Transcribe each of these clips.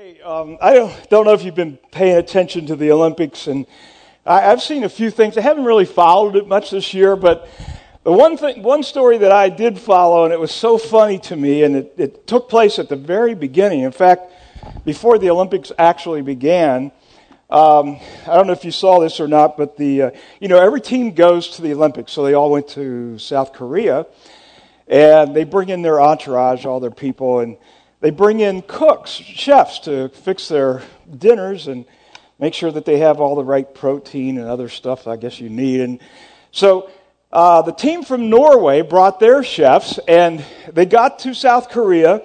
Hey, um, I don't, know if you've been paying attention to the Olympics, and I, have seen a few things. I haven't really followed it much this year, but the one thing, one story that I did follow, and it was so funny to me, and it, it took place at the very beginning. In fact, before the Olympics actually began, um, I don't know if you saw this or not, but the uh, you know every team goes to the Olympics, so they all went to South Korea, and they bring in their entourage, all their people, and they bring in cooks, chefs to fix their dinners and make sure that they have all the right protein and other stuff I guess you need. And so uh, the team from Norway brought their chefs and they got to South Korea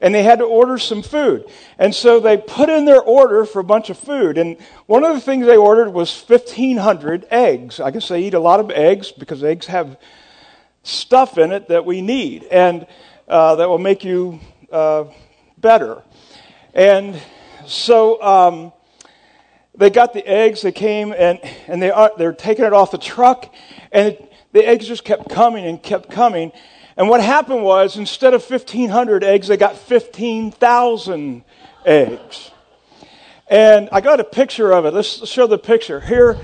and they had to order some food. And so they put in their order for a bunch of food. And one of the things they ordered was 1,500 eggs. I guess they eat a lot of eggs because eggs have stuff in it that we need and uh, that will make you uh, better. And so um, they got the eggs, they came and, and they are, they're taking it off the truck, and it, the eggs just kept coming and kept coming. And what happened was, instead of 1,500 eggs, they got 15,000 eggs. And I got a picture of it. Let's show the picture. Here,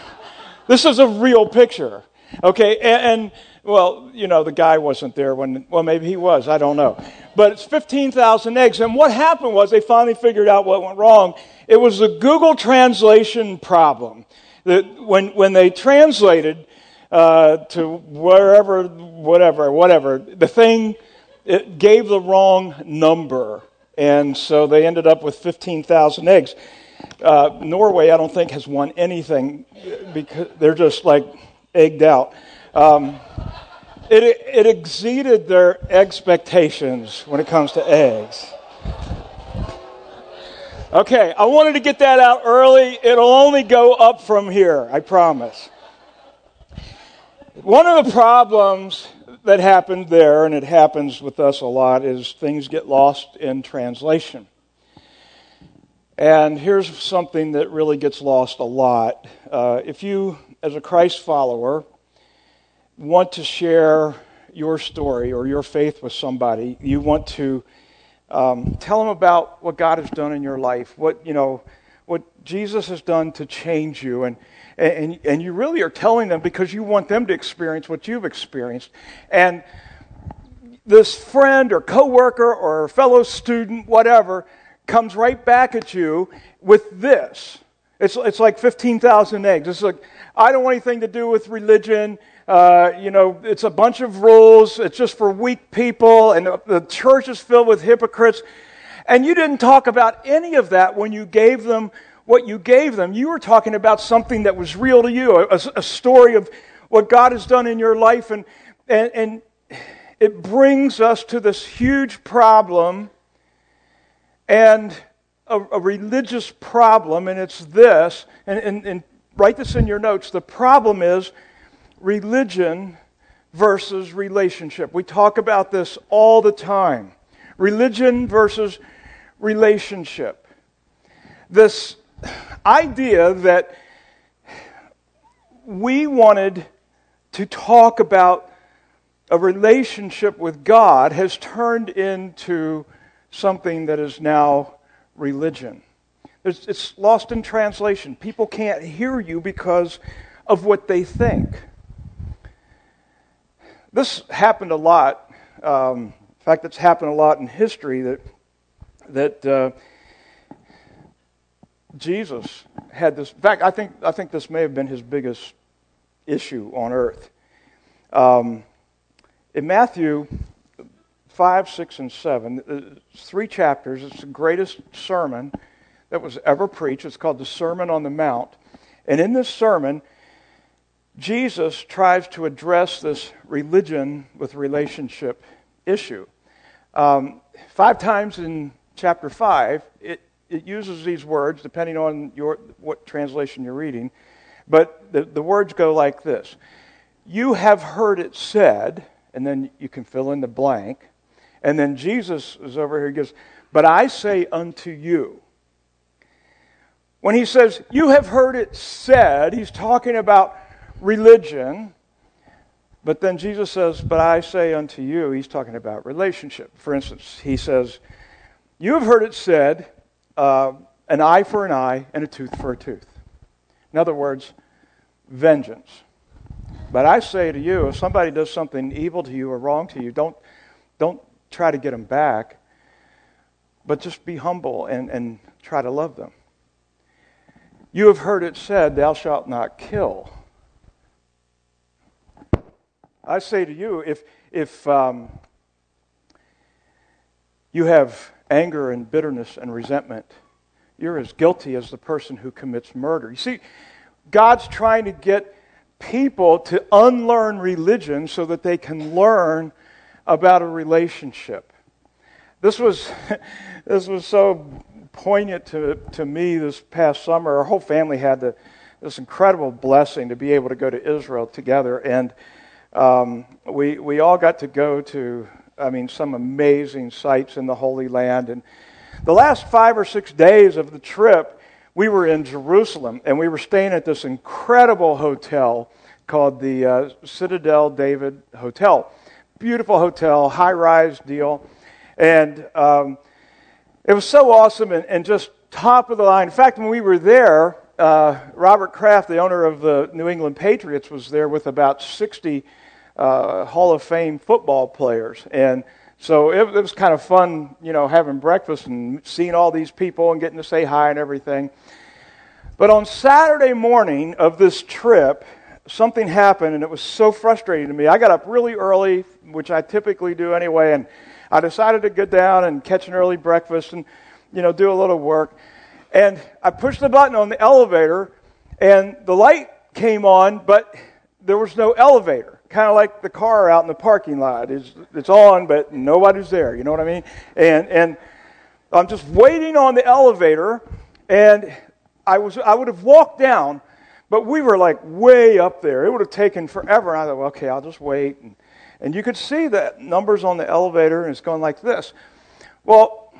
this is a real picture. Okay, and, and well, you know, the guy wasn't there when, well, maybe he was, I don't know. But it's 15,000 eggs. And what happened was they finally figured out what went wrong. It was a Google translation problem. That when, when they translated uh, to wherever, whatever, whatever, the thing, it gave the wrong number. And so they ended up with 15,000 eggs. Uh, Norway, I don't think, has won anything because they're just like egged out. Um, it, it exceeded their expectations when it comes to eggs. Okay, I wanted to get that out early. It'll only go up from here, I promise. One of the problems that happened there, and it happens with us a lot, is things get lost in translation. And here's something that really gets lost a lot. Uh, if you, as a Christ follower, want to share your story or your faith with somebody, you want to um, tell them about what God has done in your life, what you know, what Jesus has done to change you, and and and you really are telling them because you want them to experience what you've experienced, and this friend or coworker or fellow student, whatever, comes right back at you with this. It's it's like fifteen thousand eggs. It's like I don't want anything to do with religion. Uh, you know, it's a bunch of rules. It's just for weak people, and the church is filled with hypocrites. And you didn't talk about any of that when you gave them what you gave them. You were talking about something that was real to you, a, a story of what God has done in your life. And, and, and it brings us to this huge problem and a, a religious problem, and it's this, and, and, and write this in your notes. The problem is religion versus relationship. We talk about this all the time. Religion versus relationship. This idea that we wanted to talk about a relationship with God has turned into something that is now religion. It's lost in translation. People can't hear you because of what they think. This happened a lot. Um, in fact, it's happened a lot in history that that uh, Jesus had this. In fact, I think I think this may have been his biggest issue on earth. Um, in Matthew five, six, and seven, uh, three chapters. It's the greatest sermon that was ever preached. It's called the Sermon on the Mount, and in this sermon Jesus tries to address this religion with relationship issue. Um, five times in chapter 5, it, it uses these words, depending on your, what translation you're reading, but the, the words go like this You have heard it said, and then you can fill in the blank. And then Jesus is over here, he goes, But I say unto you. When he says, You have heard it said, he's talking about religion. But then Jesus says, But I say unto you, he's talking about relationship. For instance, he says, You have heard it said, uh, an eye for an eye and a tooth for a tooth. In other words, vengeance. But I say to you, if somebody does something evil to you or wrong to you, don't, don't try to get them back, but just be humble and, and try to love them. You have heard it said, Thou shalt not kill. I say to you, if, if um, you have anger and bitterness and resentment, you're as guilty as the person who commits murder. You see, God's trying to get people to unlearn religion so that they can learn about a relationship. This was, this was so poignant to, to me this past summer. Our whole family had the, this incredible blessing to be able to go to Israel together. And um, we, we all got to go to, I mean, some amazing sites in the Holy Land. And the last five or six days of the trip, we were in Jerusalem and we were staying at this incredible hotel called the uh, Citadel David Hotel. Beautiful hotel, high rise deal. And um, it was so awesome and, and, just top of the line. In fact, when we were there, uh, Robert Kraft, the owner of the New England Patriots, was there with about 60 uh, Hall of Fame football players. And so it, it was kind of fun, you know, having breakfast and seeing all these people and getting to say hi and everything. But on Saturday morning of this trip, something happened and it was so frustrating to me. I got up really early, which I typically do anyway, and I decided to get down and catch an early breakfast and, you know, do a little work. And I pushed the button on the elevator and the light came on, but there was no elevator kind of like the car out in the parking lot. It's, it's on, but nobody's there. You know what I mean? And, and I'm just waiting on the elevator, and I, was, I would have walked down, but we were like way up there. It would have taken forever. And I thought, well, okay, I'll just wait. And, and you could see the numbers on the elevator, and it's going like this. Well,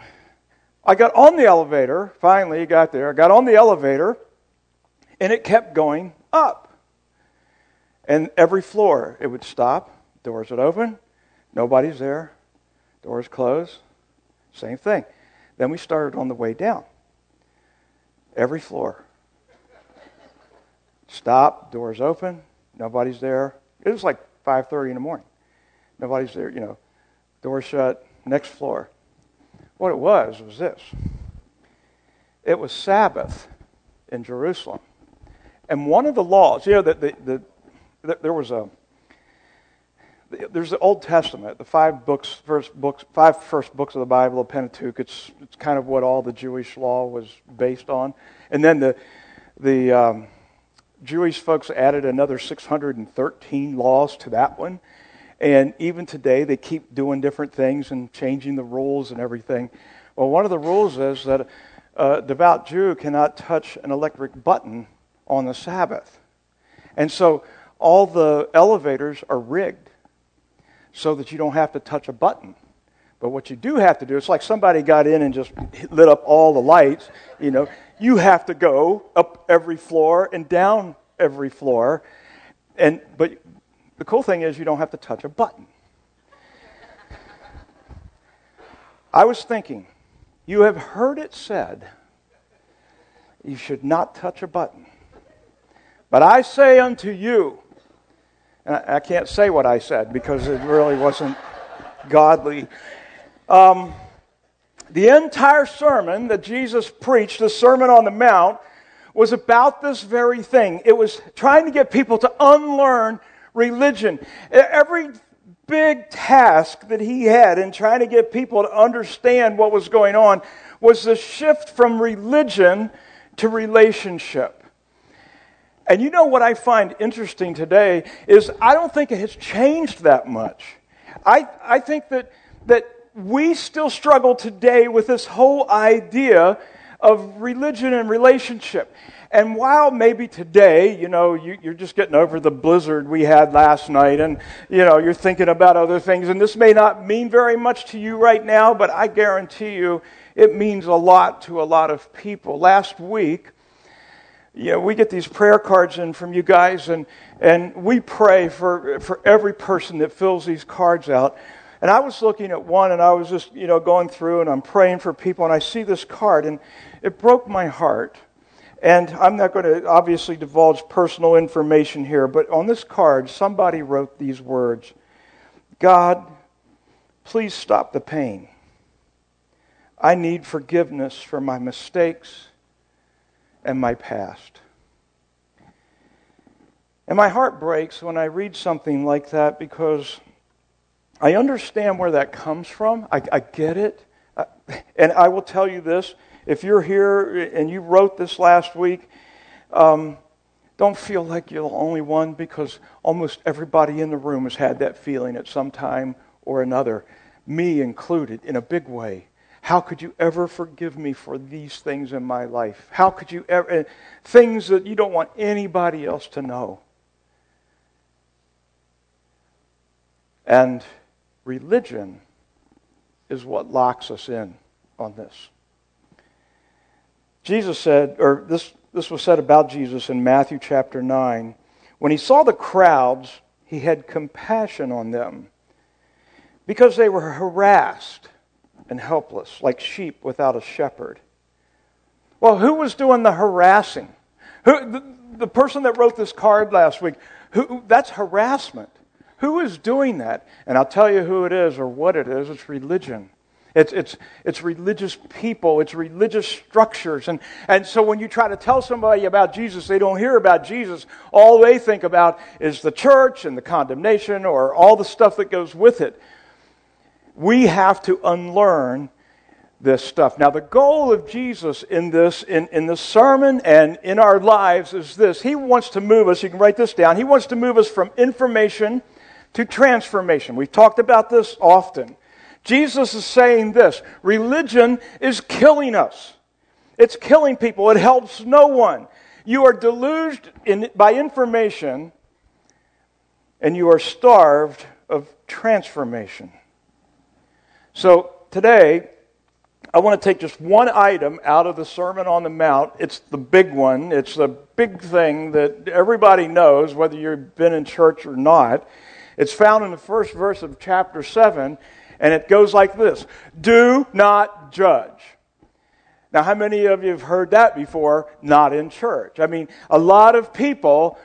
I got on the elevator, finally got there. I got on the elevator, and it kept going up. And every floor, it would stop, doors would open, nobody's there, doors close, same thing. Then we started on the way down. Every floor. Stop, doors open, nobody's there. It was like 5:30 in the morning. Nobody's there, you know. Door shut, next floor. What it was was this. It was Sabbath in Jerusalem. And one of the laws, you know, the, the, the there was a there's the Old Testament, the five books, first books, five first books of the Bible, the Pentateuch. It's it's kind of what all the Jewish law was based on, and then the the um, Jewish folks added another 613 laws to that one, and even today they keep doing different things and changing the rules and everything. Well, one of the rules is that a devout Jew cannot touch an electric button on the Sabbath, and so all the elevators are rigged so that you don't have to touch a button. But what you do have to do, it's like somebody got in and just lit up all the lights. You know, you have to go up every floor and down every floor. And but the cool thing is you don't have to touch a button. I was thinking, you have heard it said, you should not touch a button. But I say unto you, I can't say what I said because it really wasn't godly. Um, the entire sermon that Jesus preached, the Sermon on the Mount, was about this very thing. It was trying to get people to unlearn religion. Every big task that he had in trying to get people to understand what was going on was the shift from religion to relationship. And you know what I find interesting today is I don't think it has changed that much. I, I think that, that we still struggle today with this whole idea of religion and relationship. And while maybe today, you know, you, are just getting over the blizzard we had last night and, you know, you're thinking about other things, and this may not mean very much to you right now, but I guarantee you it means a lot to a lot of people. Last week, you know, we get these prayer cards in from you guys, and, and we pray for, for every person that fills these cards out. And I was looking at one and I was just, you know, going through and I'm praying for people and I see this card and it broke my heart. And I'm not going to obviously divulge personal information here, but on this card, somebody wrote these words God, please stop the pain. I need forgiveness for my mistakes and my past. And my heart breaks when I read something like that because I understand where that comes from. I, I get it. Uh, and I will tell you this if you're here and you wrote this last week, um, don't feel like you're the only one because almost everybody in the room has had that feeling at some time or another, me included, in a big way. How could you ever forgive me for these things in my life? How could you ever, eh, things that you don't want anybody else to know? And religion is what locks us in on this. Jesus said, or this, this was said about Jesus in Matthew chapter 9. When he saw the crowds, he had compassion on them because they were harassed and helpless, like sheep without a shepherd. Well, who was doing the harassing? Who, the, the person that wrote this card last week, who, that's harassment. Who is doing that? And I'll tell you who it is or what it is. It's religion. It's, it's, it's religious people, it's religious structures. And, and so when you try to tell somebody about Jesus, they don't hear about Jesus. All they think about is the church and the condemnation or all the stuff that goes with it. We have to unlearn this stuff. Now, the goal of Jesus in this, in, in the sermon and in our lives is this. He wants to move us, you can write this down, he wants to move us from information to transformation. We've talked about this often. Jesus is saying this religion is killing us. It's killing people. It helps no one. You are deluged in, by information and you are starved of transformation. So today, I want to take just one item out of the Sermon on the Mount. It's the big one, it's the big thing that everybody knows, whether you've been in church or not. It's found in the first verse of chapter 7, and it goes like this Do not judge. Now, how many of you have heard that before? Not in church. I mean, a lot of people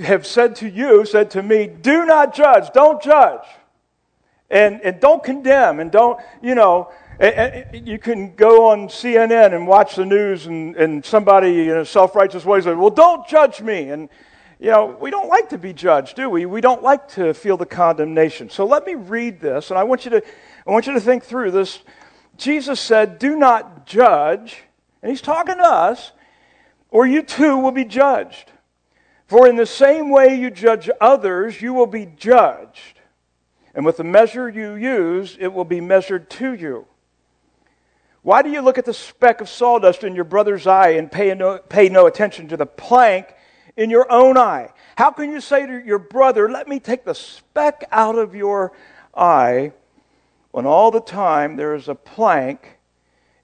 have said to you, said to me, do not judge, don't judge. And, and don't condemn, and don't, you know, you can go on CNN and watch the news, and, and somebody in a self righteous way says, Well, don't judge me. And, you know, we don't like to be judged, do we? We don't like to feel the condemnation. So let me read this, and I want you to, I want you to think through this. Jesus said, Do not judge, and he's talking to us, or you too will be judged. For in the same way you judge others, you will be judged. And with the measure you use, it will be measured to you. Why do you look at the speck of sawdust in your brother's eye and pay no, pay no attention to the plank in your own eye? How can you say to your brother, Let me take the speck out of your eye, when all the time there is a plank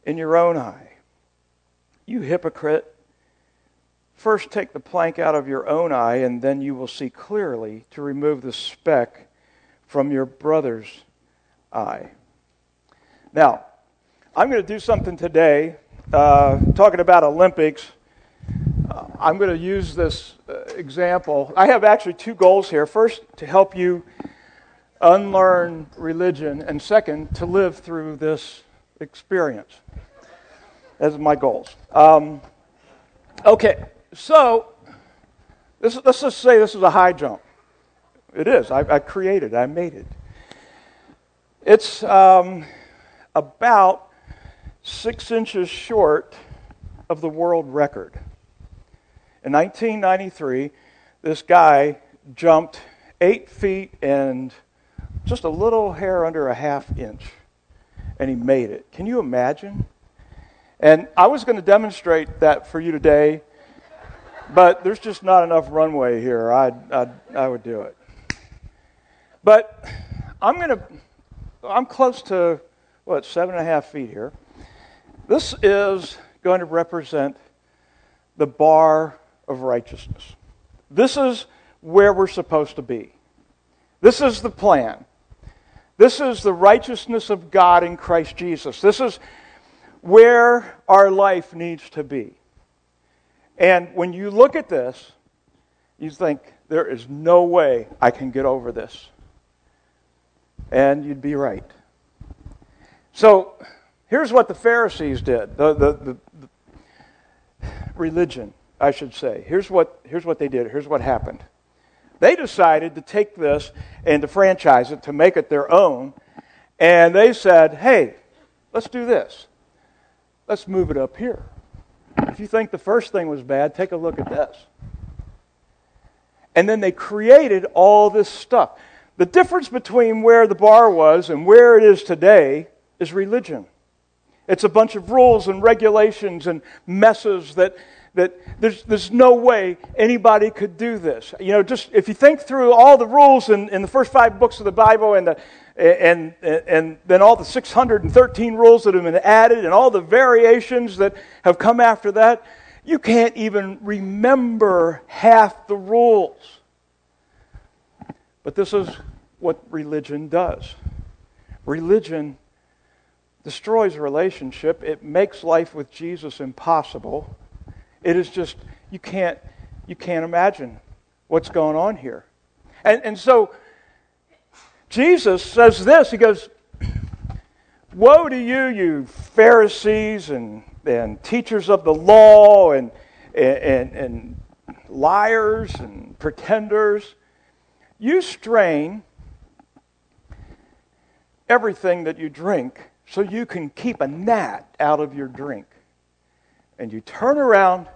in your own eye? You hypocrite. First take the plank out of your own eye, and then you will see clearly to remove the speck from your brother's eye. Now, I'm going to do something today, uh, talking about Olympics. Uh, I'm going to use this uh, example. I have actually two goals here. First, to help you unlearn religion, and second, to live through this experience. Are my goals. Um, okay, so this, let's just say this is a high jump. It is. I, I created. I made it. It's um, about six inches short of the world record. In 1993, this guy jumped eight feet and just a little hair under a half inch, and he made it. Can you imagine? And I was going to demonstrate that for you today, but there's just not enough runway here. I'd, I'd I would do it. But I'm going to, I'm close to, what, seven and a half feet here. This is going to represent the bar of righteousness. This is where we're supposed to be. This is the plan. This is the righteousness of God in Christ Jesus. This is where our life needs to be. And when you look at this, you think, there is no way I can get over this. And you'd be right. So here's what the Pharisees did the, the, the, the religion, I should say. Here's what, here's what they did. Here's what happened. They decided to take this and to franchise it, to make it their own. And they said, hey, let's do this. Let's move it up here. If you think the first thing was bad, take a look at this. And then they created all this stuff. The difference between where the bar was and where it is today is religion. It's a bunch of rules and regulations and messes that, that there's, there's no way anybody could do this. You know, just if you think through all the rules in, in the first five books of the Bible and, the, and, and then all the 613 rules that have been added and all the variations that have come after that, you can't even remember half the rules. But this is what religion does. Religion destroys relationship. It makes life with Jesus impossible. It is just you can't you can't imagine what's going on here. And and so Jesus says this, he goes, Woe to you, you Pharisees and, and teachers of the law and, and, and liars and pretenders. You strain everything that you drink so you can keep a gnat out of your drink. And you turn around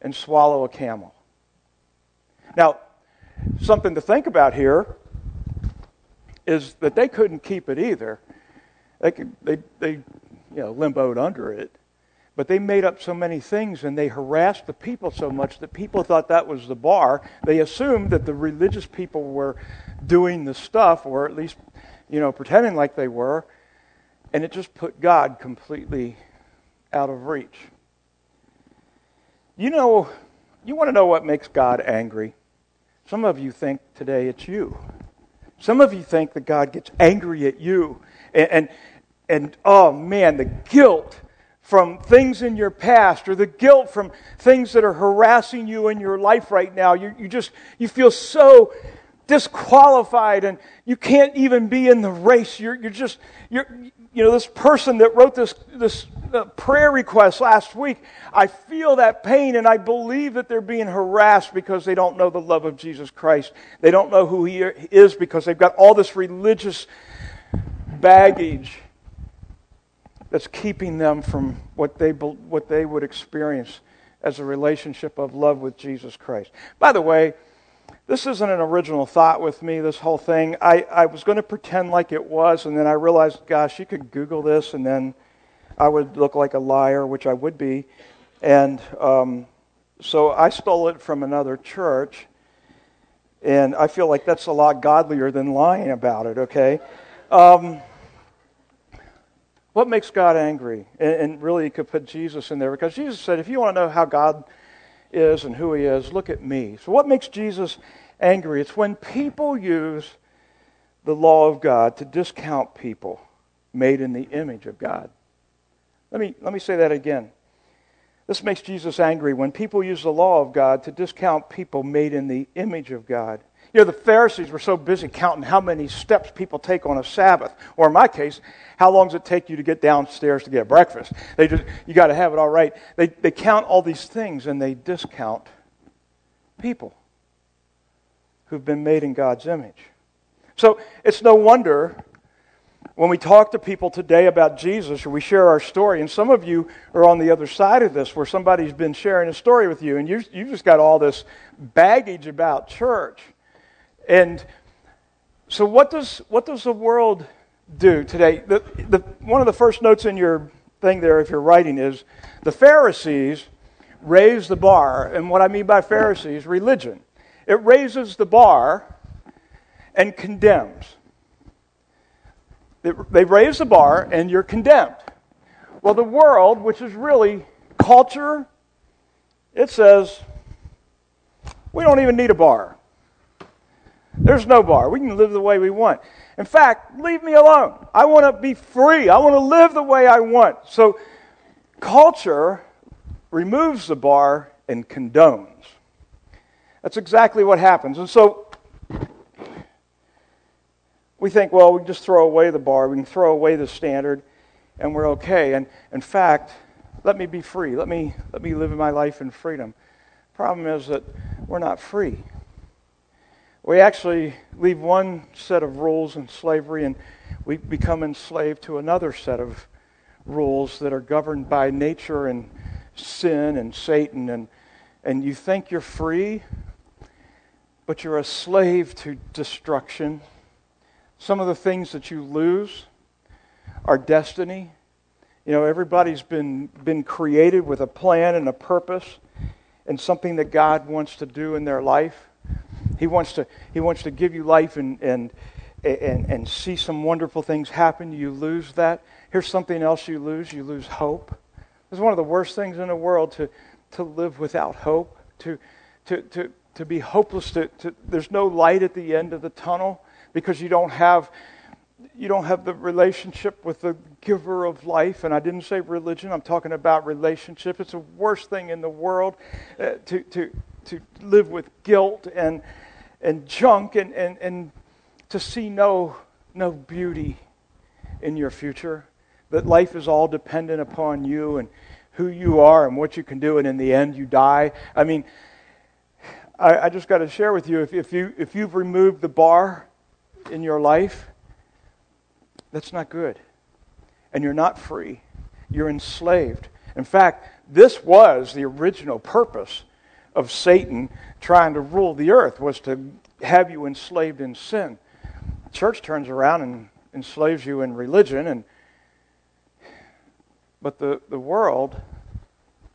and swallow a camel. Now, something to think about here is that they couldn't keep it either. They, could, they, they you know, limboed under it. But they made up so many things and they harassed the people so much that people thought that was the bar. They assumed that the religious people were doing the stuff, or at least, you know, pretending like they were. And it just put God completely out of reach. You know, you want to know what makes God angry? Some of you think today it's you. Some of you think that God gets angry at you. And, and, and oh man, the guilt from things in your past or the guilt from things that are harassing you in your life right now. You, you just, you feel so disqualified and you can't even be in the race. You're, you're just, you're, you know, this person that wrote this, this uh, prayer request last week, I feel that pain and I believe that they're being harassed because they don't know the love of Jesus Christ. They don't know who He is because they've got all this religious baggage that's keeping them from what they, what they would experience as a relationship of love with Jesus Christ. By the way, this isn't an original thought with me, this whole thing. I, I was going to pretend like it was, and then I realized, gosh, you could Google this, and then I would look like a liar, which I would be. And um, so I stole it from another church, and I feel like that's a lot godlier than lying about it, okay? Um, what makes God angry? And, and really, you could put Jesus in there because Jesus said, if you want to know how God is and who he is, look at me. So, what makes Jesus angry? It's when people use the law of God to discount people made in the image of God. Let me, let me say that again. This makes Jesus angry when people use the law of God to discount people made in the image of God. You know, the Pharisees were so busy counting how many steps people take on a Sabbath, or in my case, how long does it take you to get downstairs to get breakfast? They just, you got to have it all right. They, they count all these things and they discount people who've been made in God's image. So it's no wonder when we talk to people today about Jesus or we share our story, and some of you are on the other side of this where somebody's been sharing a story with you and you, you've just got all this baggage about church. And so, what does, what does the world do today? The, the, one of the first notes in your thing there, if you're writing, is the Pharisees raise the bar. And what I mean by Pharisees, religion. It raises the bar and condemns. They raise the bar and you're condemned. Well, the world, which is really culture, it says, we don't even need a bar. There's no bar. We can live the way we want. In fact, leave me alone. I want to be free. I want to live the way I want. So, culture removes the bar and condones. That's exactly what happens. And so, we think, well, we can just throw away the bar, we can throw away the standard, and we're okay. And in fact, let me be free. Let me, let me live my life in freedom. Problem is that we're not free. We actually leave one set of rules in slavery and we become enslaved to another set of rules that are governed by nature and sin and Satan. And, and you think you're free, but you're a slave to destruction. Some of the things that you lose are destiny. You know, everybody's been, been created with a plan and a purpose and something that God wants to do in their life. He wants to, he wants to give you life and, and, and, and see some wonderful things happen. You lose that. Here's something else you lose you lose hope. It's one of the worst things in the world to, to live without hope, to, to, to, to be hopeless. To, to, there's no light at the end of the tunnel because you don't have you don't have the relationship with the giver of life. And I didn't say religion, I'm talking about relationship. It's the worst thing in the world uh, to, to, to live with guilt and, and junk and, and, and to see no, no beauty in your future. That life is all dependent upon you and who you are and what you can do, and in the end, you die. I mean, I, I just got to share with you if, if, you if you've removed the bar in your life, that's not good. And you're not free. You're enslaved. In fact, this was the original purpose of Satan trying to rule the earth was to have you enslaved in sin. The church turns around and enslaves you in religion and but the, the world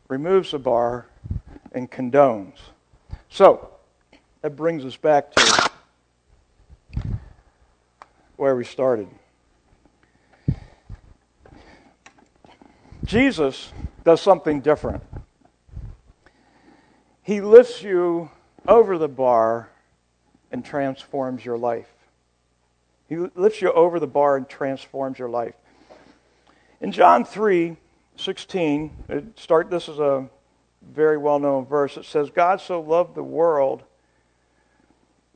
removes the bar and condones. So that brings us back to where we started. Jesus does something different. He lifts you over the bar and transforms your life. He lifts you over the bar and transforms your life. In John 3 16, it start, this is a very well known verse. It says, God so loved the world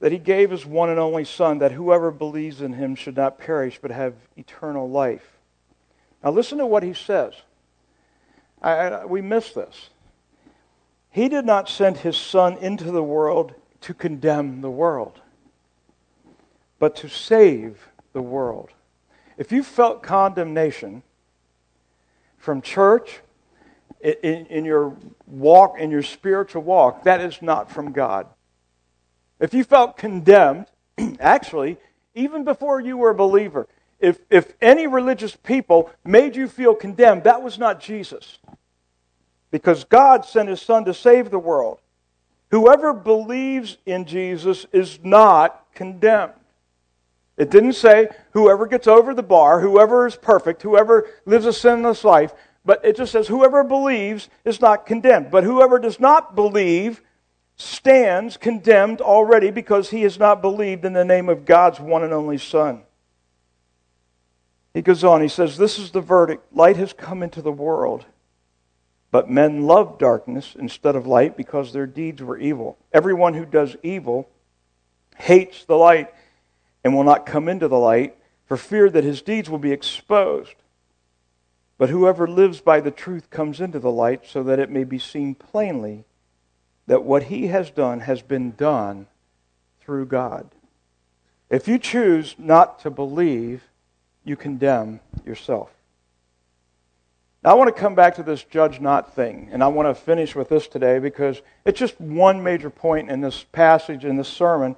that he gave his one and only Son, that whoever believes in him should not perish but have eternal life. Now, listen to what he says. I, I, we miss this. He did not send his Son into the world to condemn the world, but to save the world. If you felt condemnation from church, in, in, your walk, in your spiritual walk, that is not from God. If you felt condemned, actually, even before you were a believer, if, if any religious people made you feel condemned, that was not Jesus. Because God sent his Son to save the world. Whoever believes in Jesus is not condemned. It didn't say whoever gets over the bar, whoever is perfect, whoever lives a sinless life, but it just says whoever believes is not condemned. But whoever does not believe stands condemned already because he has not believed in the name of God's one and only Son. He goes on, he says, This is the verdict. Light has come into the world, but men love darkness instead of light because their deeds were evil. Everyone who does evil hates the light and will not come into the light for fear that his deeds will be exposed. But whoever lives by the truth comes into the light so that it may be seen plainly that what he has done has been done through God. If you choose not to believe, you condemn yourself. I want to come back to this judge not thing, and I want to finish with this today because it's just one major point in this passage, in this sermon,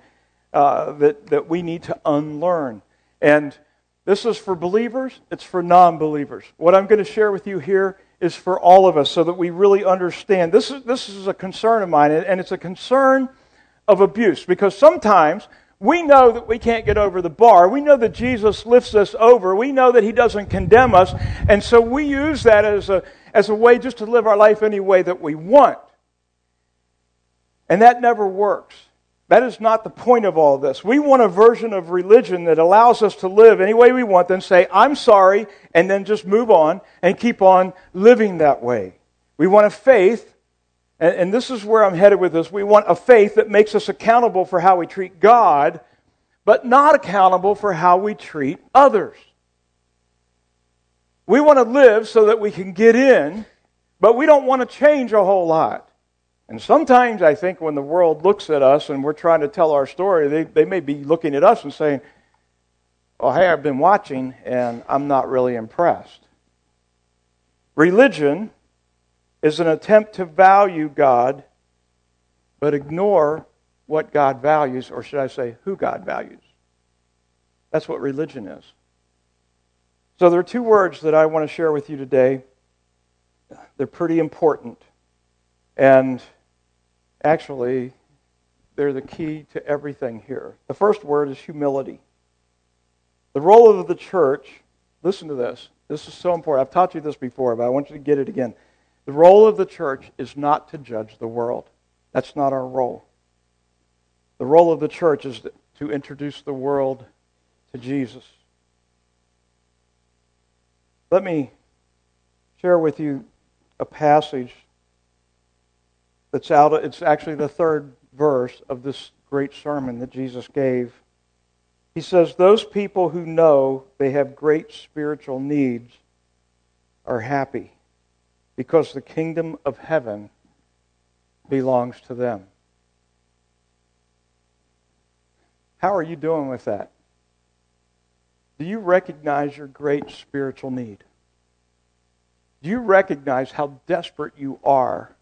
uh, that, that we need to unlearn. And this is for believers, it's for non believers. What I'm going to share with you here is for all of us so that we really understand. This is, this is a concern of mine, and it's a concern of abuse because sometimes we know that we can't get over the bar. We know that Jesus lifts us over. We know that He doesn't condemn us. And so we use that as a, as a way just to live our life any way that we want. And that never works. That is not the point of all this. We want a version of religion that allows us to live any way we want, then say, I'm sorry, and then just move on and keep on living that way. We want a faith, and, and this is where I'm headed with this. We want a faith that makes us accountable for how we treat God, but not accountable for how we treat others. We want to live so that we can get in, but we don't want to change a whole lot. And sometimes I think when the world looks at us and we're trying to tell our story, they, they may be looking at us and saying, Oh, hey, I've been watching and I'm not really impressed. Religion is an attempt to value God, but ignore what God values, or should I say, who God values. That's what religion is. So there are two words that I want to share with you today. They're pretty important. And Actually, they're the key to everything here. The first word is humility. The role of the church, listen to this. This is so important. I've taught you this before, but I want you to get it again. The role of the church is not to judge the world. That's not our role. The role of the church is to introduce the world to Jesus. Let me share with you a passage that's out. It's actually the third verse of this great sermon that Jesus gave. He says, Those people who know they have great spiritual needs are happy because the kingdom of heaven belongs to them. How are you doing with that? Do you recognize your great spiritual need? Do you recognize how desperate you are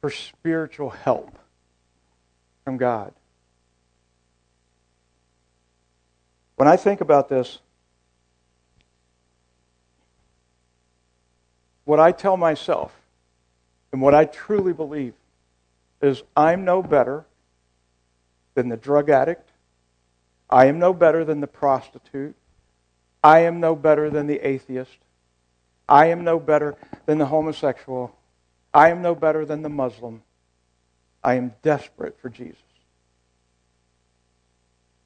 for spiritual help from God. When I think about this, what I tell myself and what I truly believe is I'm no better than the drug addict. I am no better than the prostitute. I am no better than the atheist. I am no better than the homosexual. I am no better than the Muslim. I am desperate for Jesus.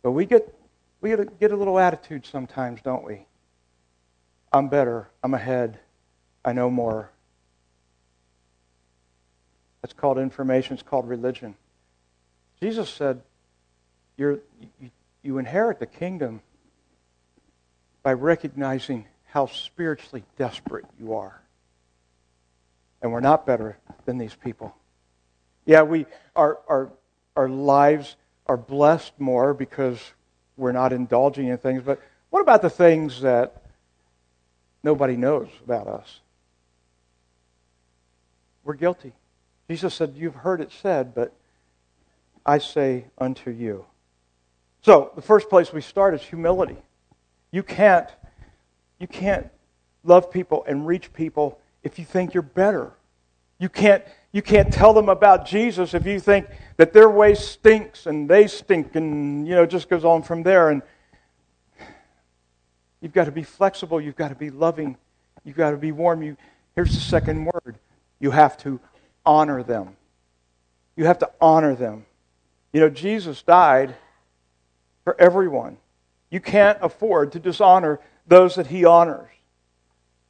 But we get we get a little attitude sometimes, don't we? I'm better. I'm ahead. I know more. That's called information. It's called religion. Jesus said, you, you inherit the kingdom by recognizing how spiritually desperate you are and we're not better than these people. Yeah, we our our our lives are blessed more because we're not indulging in things, but what about the things that nobody knows about us? We're guilty. Jesus said, You've heard it said, but I say unto you. So, the first place we start is humility. You can't, you can't love people and reach people if you think you're better. You can't, you can't tell them about Jesus if you think that their way stinks and they stink and, you know, just goes on from there. And you've got to be flexible. You've got to be loving. You've got to be warm. You, here's the second word. You have to honor them. You have to honor them. You know, Jesus died for everyone. You can't afford to dishonor those that he honors.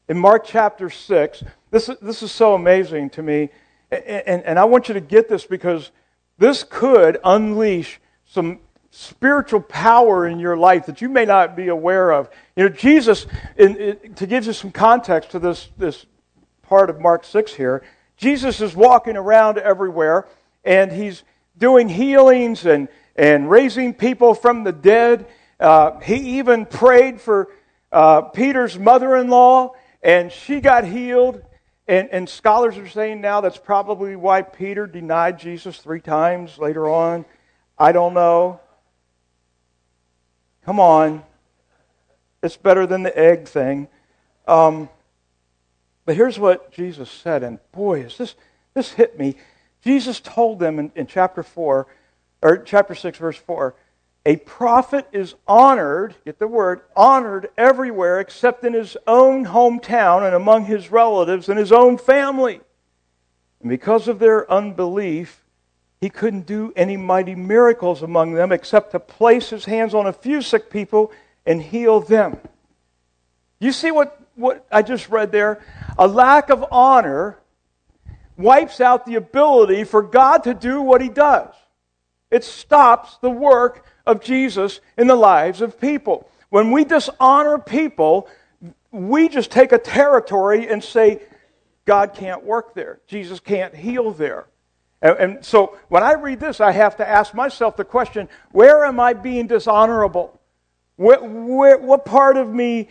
In Mark chapter 6, this, this is so amazing to me, and, and I want you to get this because this could unleash some spiritual power in your life that you may not be aware of. You know, Jesus, in, in, to give you some context to this, this part of Mark 6 here, Jesus is walking around everywhere and he's doing healings and, and raising people from the dead. Uh, he even prayed for uh, Peter's mother in law and she got healed. And, and scholars are saying now that's probably why Peter denied Jesus three times later on. I don't know. Come on. It's better than the egg thing. Um, but here's what Jesus said, and boy, is this this hit me. Jesus told them in, in chapter four, or chapter six, verse four, a prophet is honored, get the word, honored everywhere except in his own hometown and among his relatives and his own family. And because of their unbelief, he couldn't do any mighty miracles among them except to place his hands on a few sick people and heal them. You see what, what I just read there? A lack of honor wipes out the ability for God to do what he does. It stops the work of Jesus in the lives of people. When we dishonor people, we just take a territory and say, God can't work there. Jesus can't heal there. And, and, so when I read this, I have to ask myself the question where am I being dishonorable? Where, where, what part of me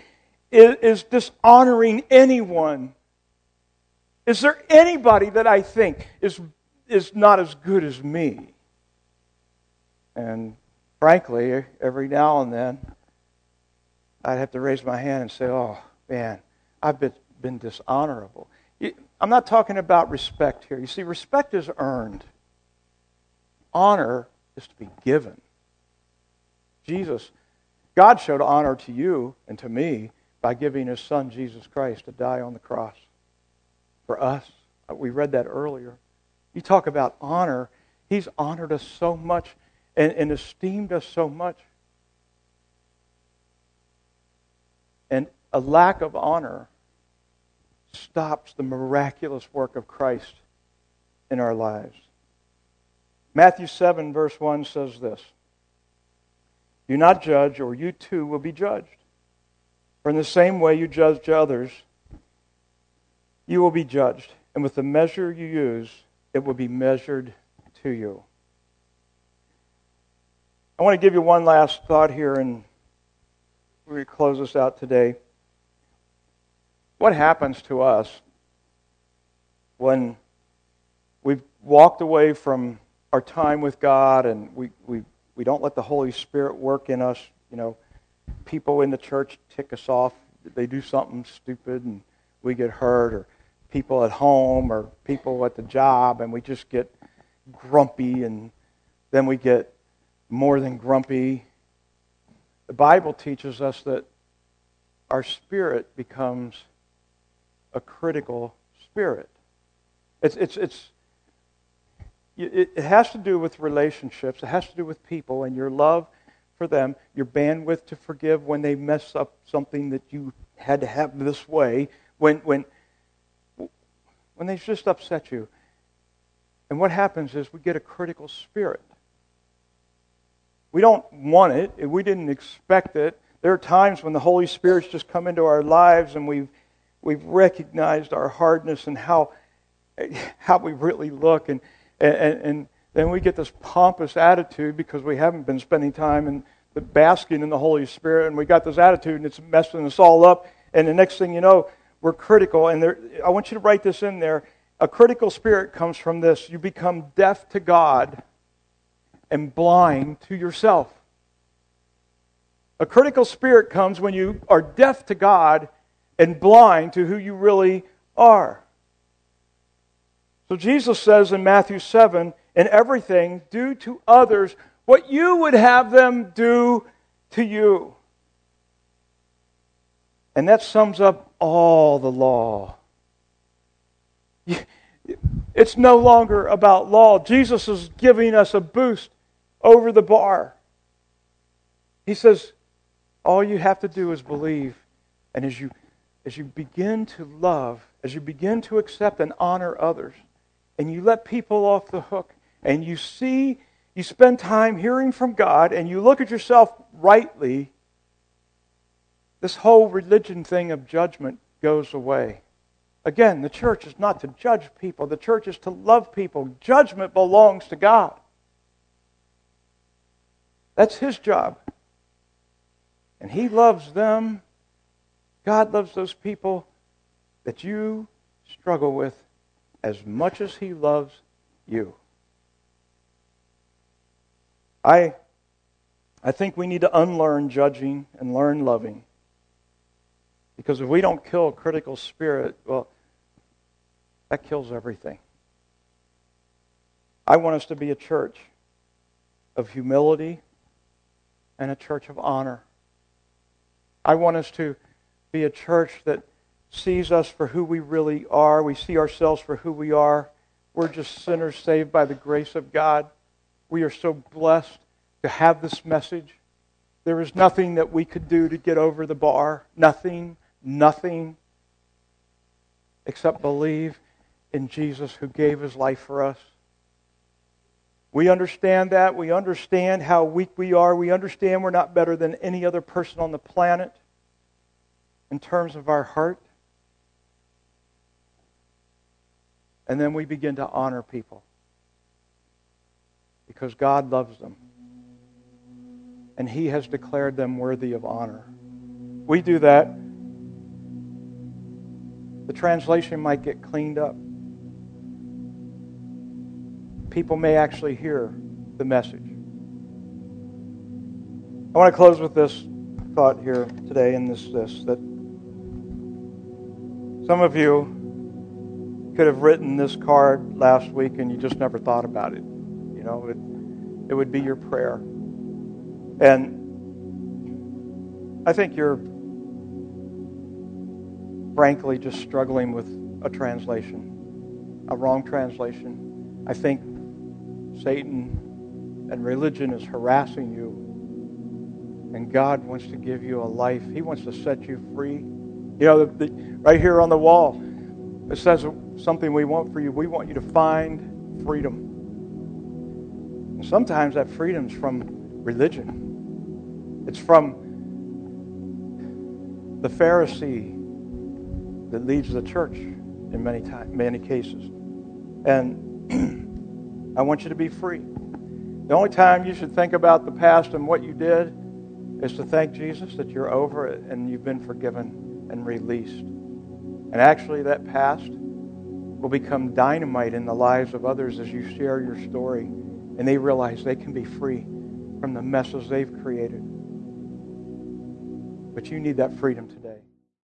is, is dishonoring anyone? Is there anybody that I think is, is not as good as me? And frankly, every now and then, I'd have to raise my hand and say, oh, man, I've been, been dishonorable. I'm not talking about respect here. You see, respect is earned, honor is to be given. Jesus, God showed honor to you and to me by giving his son, Jesus Christ, to die on the cross for us. Uh, we read that earlier. You talk about honor. He's honored us so much and, and esteemed us so much. And a lack of honor stops the miraculous work of Christ in our lives. Matthew 7, verse 1 says this Do not judge, or you too will be judged. For in the same way you judge others, you will be judged. And with the measure you use, it will be measured to you. I want to give you one last thought here, and we close this out today. What happens to us when we've walked away from our time with God and we, we, we don't let the Holy Spirit work in us? You know, people in the church tick us off. They do something stupid and we get hurt, or people at home, or people at the job, and we just get grumpy and then we get more than grumpy. The Bible teaches us that our spirit becomes a critical spirit. It's, it's, it's, it has to do with relationships, it has to do with people and your love for them, your bandwidth to forgive when they mess up something that you had to have this way, when, when, when they just upset you. And what happens is we get a critical spirit. We don't want it, we didn't expect it. There are times when the Holy Spirit's just come into our lives and we've we've recognized our hardness and how, how we really look. And, and, and then we get this pompous attitude because we haven't been spending time in the basking in the Holy Spirit, and we got this attitude, and it's messing us all up. And the next thing you know, we're critical. And there, I want you to write this in there. A critical spirit comes from this you become deaf to God and blind to yourself. A critical spirit comes when you are deaf to God and blind to who you really are. So Jesus says in Matthew 7 in everything, do to others what you would have them do to you. And that sums up all the law. It's no longer about law. Jesus is giving us a boost over the bar. He says, all you have to do is believe. And as you as you begin to love, as you begin to accept and honor others, and you let people off the hook, and you see, you spend time hearing from God, and you look at yourself rightly, this whole religion thing of judgment goes away. Again, the church is not to judge people, the church is to love people. Judgment belongs to God. That's His job. And He loves them God loves those people that you struggle with as much as He loves you. I, I think we need to unlearn judging and learn loving. Because if we don't kill critical spirit, well, that kills everything. I want us to be a church of humility and a church of honor. I want us to be a church that sees us for who we really are. We see ourselves for who we are. We're just sinners saved by the grace of God. We are so blessed to have this message. There is nothing that we could do to get over the bar. Nothing, nothing, except believe in Jesus who gave his life for us. We understand that. We understand how weak we are. We understand we're not better than any other person on the planet in terms of our heart. And then we begin to honor people because God loves them. And He has declared them worthy of honor. We do that. The translation might get cleaned up. People may actually hear the message. I want to close with this thought here today, and this this that some of you could have written this card last week and you just never thought about it. You know, it, it would be your prayer. And I think you're frankly just struggling with a translation, a wrong translation. I think Satan and religion is harassing you. And God wants to give you a life. He wants to set you free. You know, the, the, right here on the wall, it says something we want for you. We want you to find freedom. Sometimes that freedom's from religion. It's from the Pharisee that leads the church in many time, many cases. And I want you to be free. The only time you should think about the past and what you did is to thank Jesus that you're over it and you've been forgiven and released. And actually, that past will become dynamite in the lives of others as you share your story and they realize they can be free from the messes they've created. But you need that freedom today.